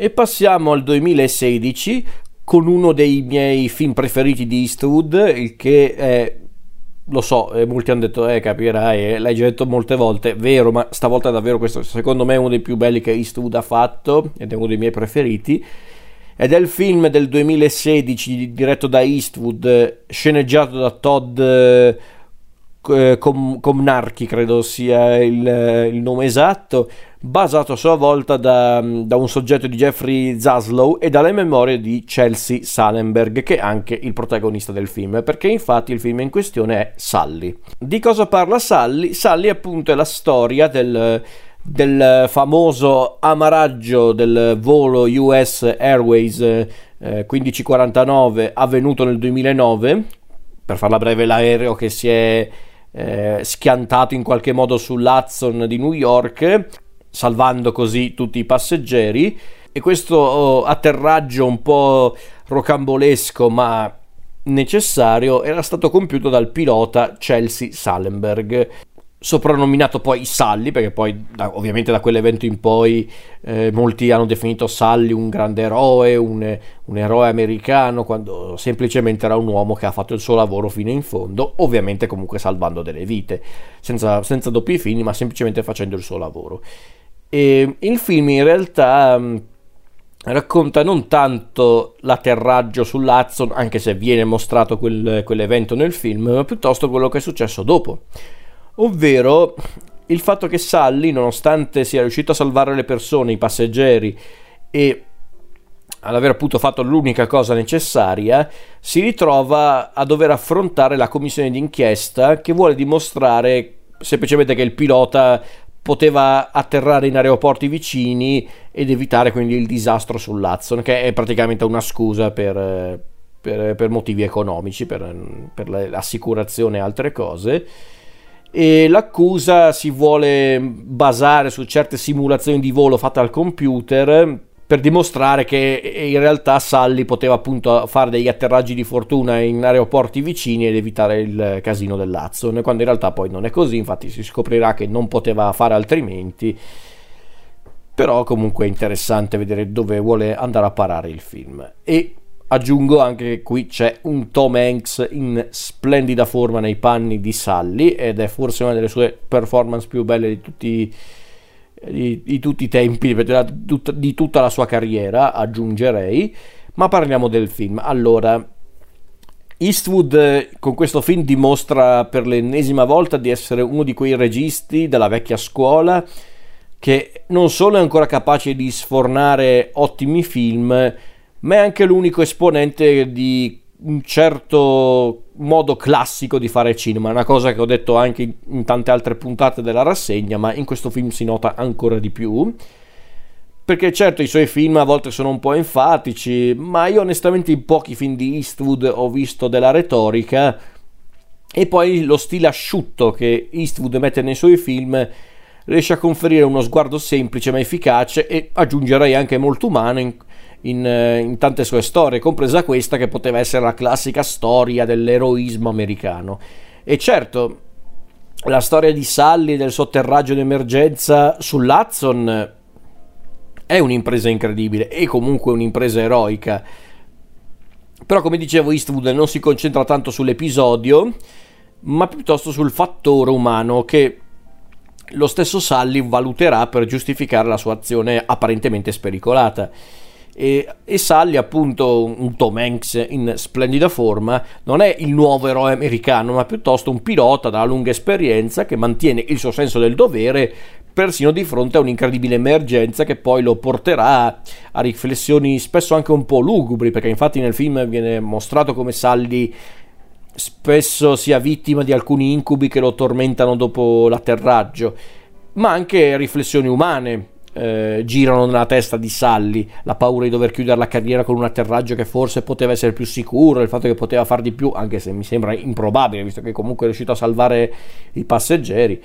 E passiamo al 2016 con uno dei miei film preferiti di Eastwood, il che è lo so, molti hanno detto, eh, capirai, l'hai già detto molte volte, vero, ma stavolta davvero questo secondo me è uno dei più belli che Eastwood ha fatto ed è uno dei miei preferiti. Ed è il film del 2016 diretto da Eastwood, sceneggiato da Todd eh, Com- Comnarchi, credo sia il, il, nome esatto, basato a sua volta da, da, un soggetto di Jeffrey Zaslow e dalle memorie di Chelsea Salenberg, che è anche il protagonista del film, perché infatti il film in questione è Sally. Di cosa parla Sally? Sally appunto è la storia del del famoso amaraggio del volo US Airways eh, 1549 avvenuto nel 2009. Per farla breve, l'aereo che si è eh, schiantato in qualche modo sull'Hudson di New York, salvando così tutti i passeggeri. E questo oh, atterraggio un po' rocambolesco ma necessario era stato compiuto dal pilota Chelsea Salenberg soprannominato poi Sully, perché poi da, ovviamente da quell'evento in poi eh, molti hanno definito Sully un grande eroe, un, un, eroe americano, quando semplicemente era un uomo che ha fatto il suo lavoro fino in fondo, ovviamente comunque salvando delle vite, senza, senza doppi fini, ma semplicemente facendo il suo lavoro. E il film in realtà... Mh, racconta non tanto l'atterraggio sull'Hudson, anche se viene mostrato quel, quell'evento nel film, ma piuttosto quello che è successo dopo ovvero il fatto che Sally, nonostante sia riuscito a salvare le persone, i passeggeri e ad aver appunto fatto l'unica cosa necessaria, si ritrova a dover affrontare la commissione d'inchiesta che vuole dimostrare semplicemente che il pilota poteva atterrare in aeroporti vicini ed evitare quindi il disastro sull'Hudson, che è praticamente una scusa per, per, per motivi economici, per, per l'assicurazione e altre cose e l'accusa si vuole basare su certe simulazioni di volo fatte al computer per dimostrare che in realtà Sully poteva appunto fare degli atterraggi di fortuna in aeroporti vicini ed evitare il casino dell'Hudson, quando in realtà poi non è così, infatti si scoprirà che non poteva fare altrimenti. Però comunque è interessante vedere dove vuole andare a parare il film. E Aggiungo anche che qui c'è un Tom Hanks in splendida forma nei panni di Sally ed è forse una delle sue performance più belle di tutti, di, di tutti i tempi, di tutta la sua carriera, aggiungerei. Ma parliamo del film. Allora, Eastwood con questo film dimostra per l'ennesima volta di essere uno di quei registi della vecchia scuola che non solo è ancora capace di sfornare ottimi film, ma è anche l'unico esponente di un certo modo classico di fare cinema, una cosa che ho detto anche in tante altre puntate della rassegna, ma in questo film si nota ancora di più. Perché certo i suoi film a volte sono un po' enfatici, ma io onestamente in pochi film di Eastwood ho visto della retorica e poi lo stile asciutto che Eastwood mette nei suoi film riesce a conferire uno sguardo semplice ma efficace e aggiungerei anche molto umano in, eh, in, tante sue storie, compresa questa che poteva essere la classica storia dell'eroismo americano. E certo, la storia di Sally del sotterraggio d'emergenza sull'Hudson è un'impresa incredibile e comunque un'impresa eroica. Però come dicevo Eastwood non si concentra tanto sull'episodio, ma piuttosto sul fattore umano che lo stesso Sally valuterà per giustificare la sua azione apparentemente spericolata. E, e Sully, appunto, un Tom Hanks in splendida forma, non è il nuovo eroe americano, ma piuttosto un pilota dalla lunga esperienza che mantiene il suo senso del dovere persino di fronte a un'incredibile emergenza che poi lo porterà a riflessioni spesso anche un po' lugubri, perché infatti nel film viene mostrato come Sully spesso sia vittima di alcuni incubi che lo tormentano dopo l'atterraggio, ma anche riflessioni umane eh, girano nella testa di Sully, la paura di dover chiudere la carriera con un atterraggio che forse poteva essere più sicuro, il fatto che poteva far di più, anche se mi sembra improbabile, visto che comunque è riuscito a salvare i passeggeri.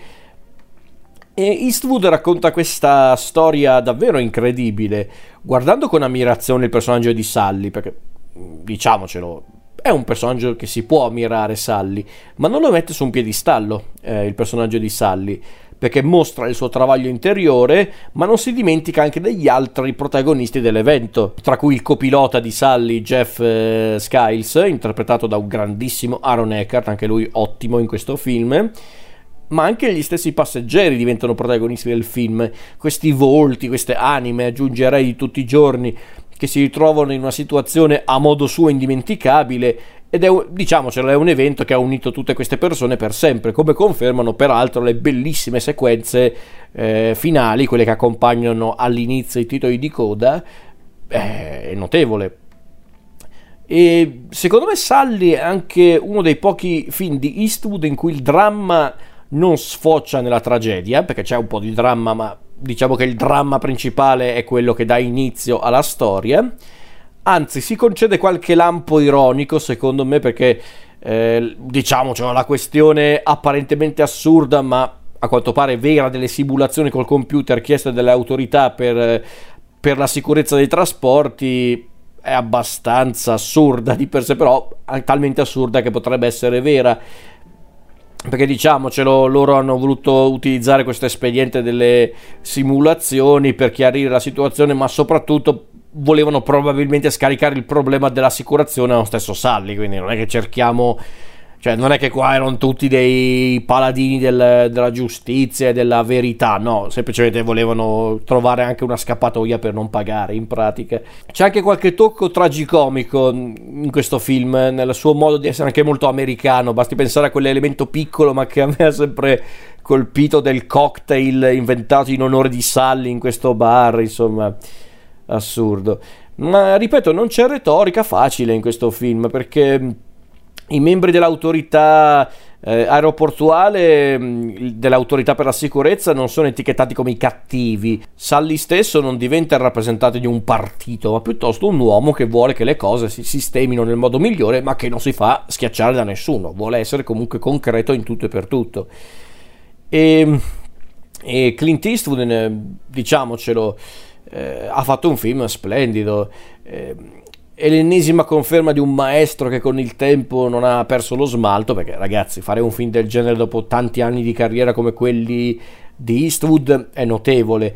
E Eastwood racconta questa storia davvero incredibile, guardando con ammirazione il personaggio di Sully, perché diciamocelo, è un personaggio che si può ammirare Sully, ma non lo mette su un piedistallo eh, il personaggio di Sully perché mostra il suo travaglio interiore, ma non si dimentica anche degli altri protagonisti dell'evento, tra cui il copilota di Sally, Jeff eh, Skiles, interpretato da un grandissimo Aaron Eckhart, anche lui ottimo in questo film ma anche gli stessi passeggeri diventano protagonisti del film. Questi volti, queste anime, aggiungerei di tutti i giorni, che si ritrovano in una situazione a modo suo indimenticabile ed è, diciamocelo, è un evento che ha unito tutte queste persone per sempre, come confermano peraltro le bellissime sequenze eh, finali, quelle che accompagnano all'inizio i titoli di coda, eh, è notevole. E secondo me Sally è anche uno dei pochi film di Eastwood in cui il dramma non sfocia nella tragedia, perché c'è un po' di dramma, ma diciamo che il dramma principale è quello che dà inizio alla storia Anzi, si concede qualche lampo ironico, secondo me, perché eh, diciamo c'è la questione apparentemente assurda, ma a quanto pare vera delle simulazioni col computer chieste dalle autorità per, per la sicurezza dei trasporti è abbastanza assurda di per sé, però talmente assurda che potrebbe essere vera. Perché diciamocelo, loro hanno voluto utilizzare questo espediente delle simulazioni per chiarire la situazione, ma soprattutto volevano probabilmente scaricare il problema dell'assicurazione allo stesso Sally, quindi non è che cerchiamo cioè non è che qua erano tutti dei paladini del, della giustizia e della verità, no, semplicemente volevano trovare anche una scappatoia per non pagare in pratica. C'è anche qualche tocco tragicomico in questo film, nel suo modo di essere anche molto americano, basti pensare a quell'elemento piccolo ma che a me ha sempre colpito del cocktail inventato in onore di Sally in questo bar, insomma assurdo. Ma ripeto, non c'è retorica facile in questo film perché i membri dell'autorità eh, aeroportuale, dell'autorità per la sicurezza, non sono etichettati come i cattivi. Sally stesso non diventa il rappresentante di un partito, ma piuttosto un uomo che vuole che le cose si sistemino nel modo migliore, ma che non si fa schiacciare da nessuno. Vuole essere comunque concreto in tutto e per tutto. E, e Clint Eastwood, diciamocelo, eh, ha fatto un film splendido. Eh, è l'ennesima conferma di un maestro che con il tempo non ha perso lo smalto, perché ragazzi, fare un film del genere dopo tanti anni di carriera come quelli di Eastwood è notevole.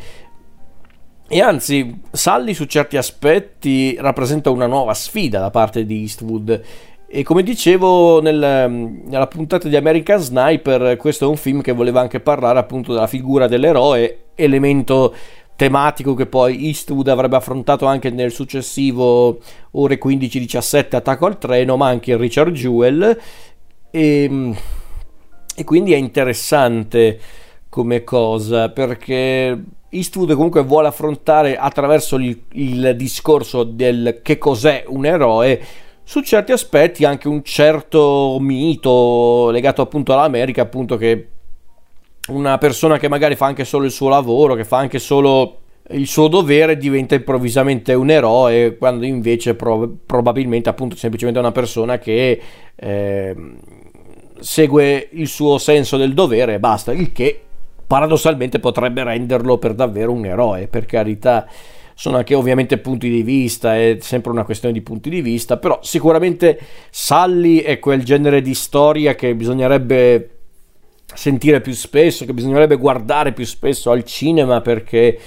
E anzi, Sally su certi aspetti rappresenta una nuova sfida da parte di Eastwood. E come dicevo nel, nella puntata di American Sniper, questo è un film che voleva anche parlare appunto della figura dell'eroe, elemento tematico che poi Eastwood avrebbe affrontato anche nel successivo ore 15-17 attacco al treno, ma anche Richard Jewell. E, e quindi è interessante come cosa perché Eastwood comunque vuole affrontare attraverso il, il discorso del che cos'è un eroe su certi aspetti anche un certo mito legato appunto all'America appunto che una persona che magari fa anche solo il suo lavoro, che fa anche solo il suo dovere diventa improvvisamente un eroe quando invece pro- probabilmente appunto semplicemente una persona che eh, segue il suo senso del dovere e basta, il che paradossalmente potrebbe renderlo per davvero un eroe, per carità. Sono anche ovviamente punti di vista, è sempre una questione di punti di vista, però sicuramente Sally è quel genere di storia che bisognerebbe sentire più spesso, che bisognerebbe guardare più spesso al cinema perché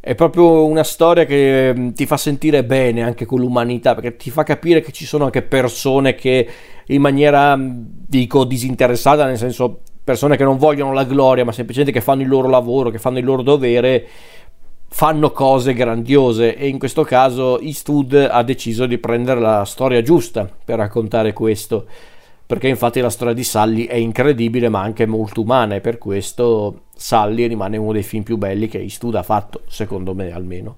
è proprio una storia che mm, ti fa sentire bene anche con l'umanità, perché ti fa capire che ci sono anche persone che in maniera, mm, dico, disinteressata, nel senso persone che non vogliono la gloria, ma semplicemente che fanno il loro lavoro, che fanno il loro dovere, fanno cose grandiose. E in questo caso Eastwood ha deciso di prendere la storia giusta per raccontare questo perché infatti la storia di Sally è incredibile ma anche molto umana e per questo Sally rimane uno dei film più belli che Eastwood ha fatto, secondo me almeno.